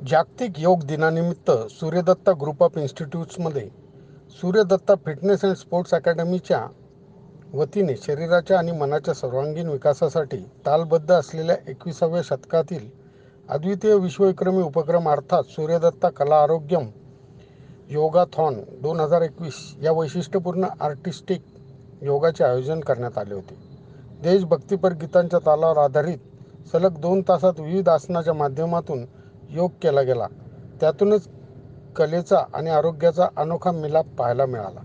जागतिक योग दिनानिमित्त सूर्यदत्ता ग्रुप ऑफ इन्स्टिट्यूट्समध्ये सूर्यदत्ता फिटनेस अँड स्पोर्ट्स अकॅडमीच्या वतीने शरीराच्या आणि मनाच्या सर्वांगीण विकासासाठी तालबद्ध असलेल्या एकविसाव्या शतकातील अद्वितीय विश्वविक्रमी उपक्रम अर्थात सूर्यदत्ता कला आरोग्यम योगाथॉन दोन हजार एकवीस या वैशिष्ट्यपूर्ण आर्टिस्टिक योगाचे आयोजन करण्यात आले होते. देशभक्तीपर गीतांच्या तालावर आधारित सलग दोन तासात विविध आसनाच्या माध्यमातून योग केला गेला त्यातूनच कलेचा आणि आरोग्याचा अनोखा मिलाप पाहायला मिळाला.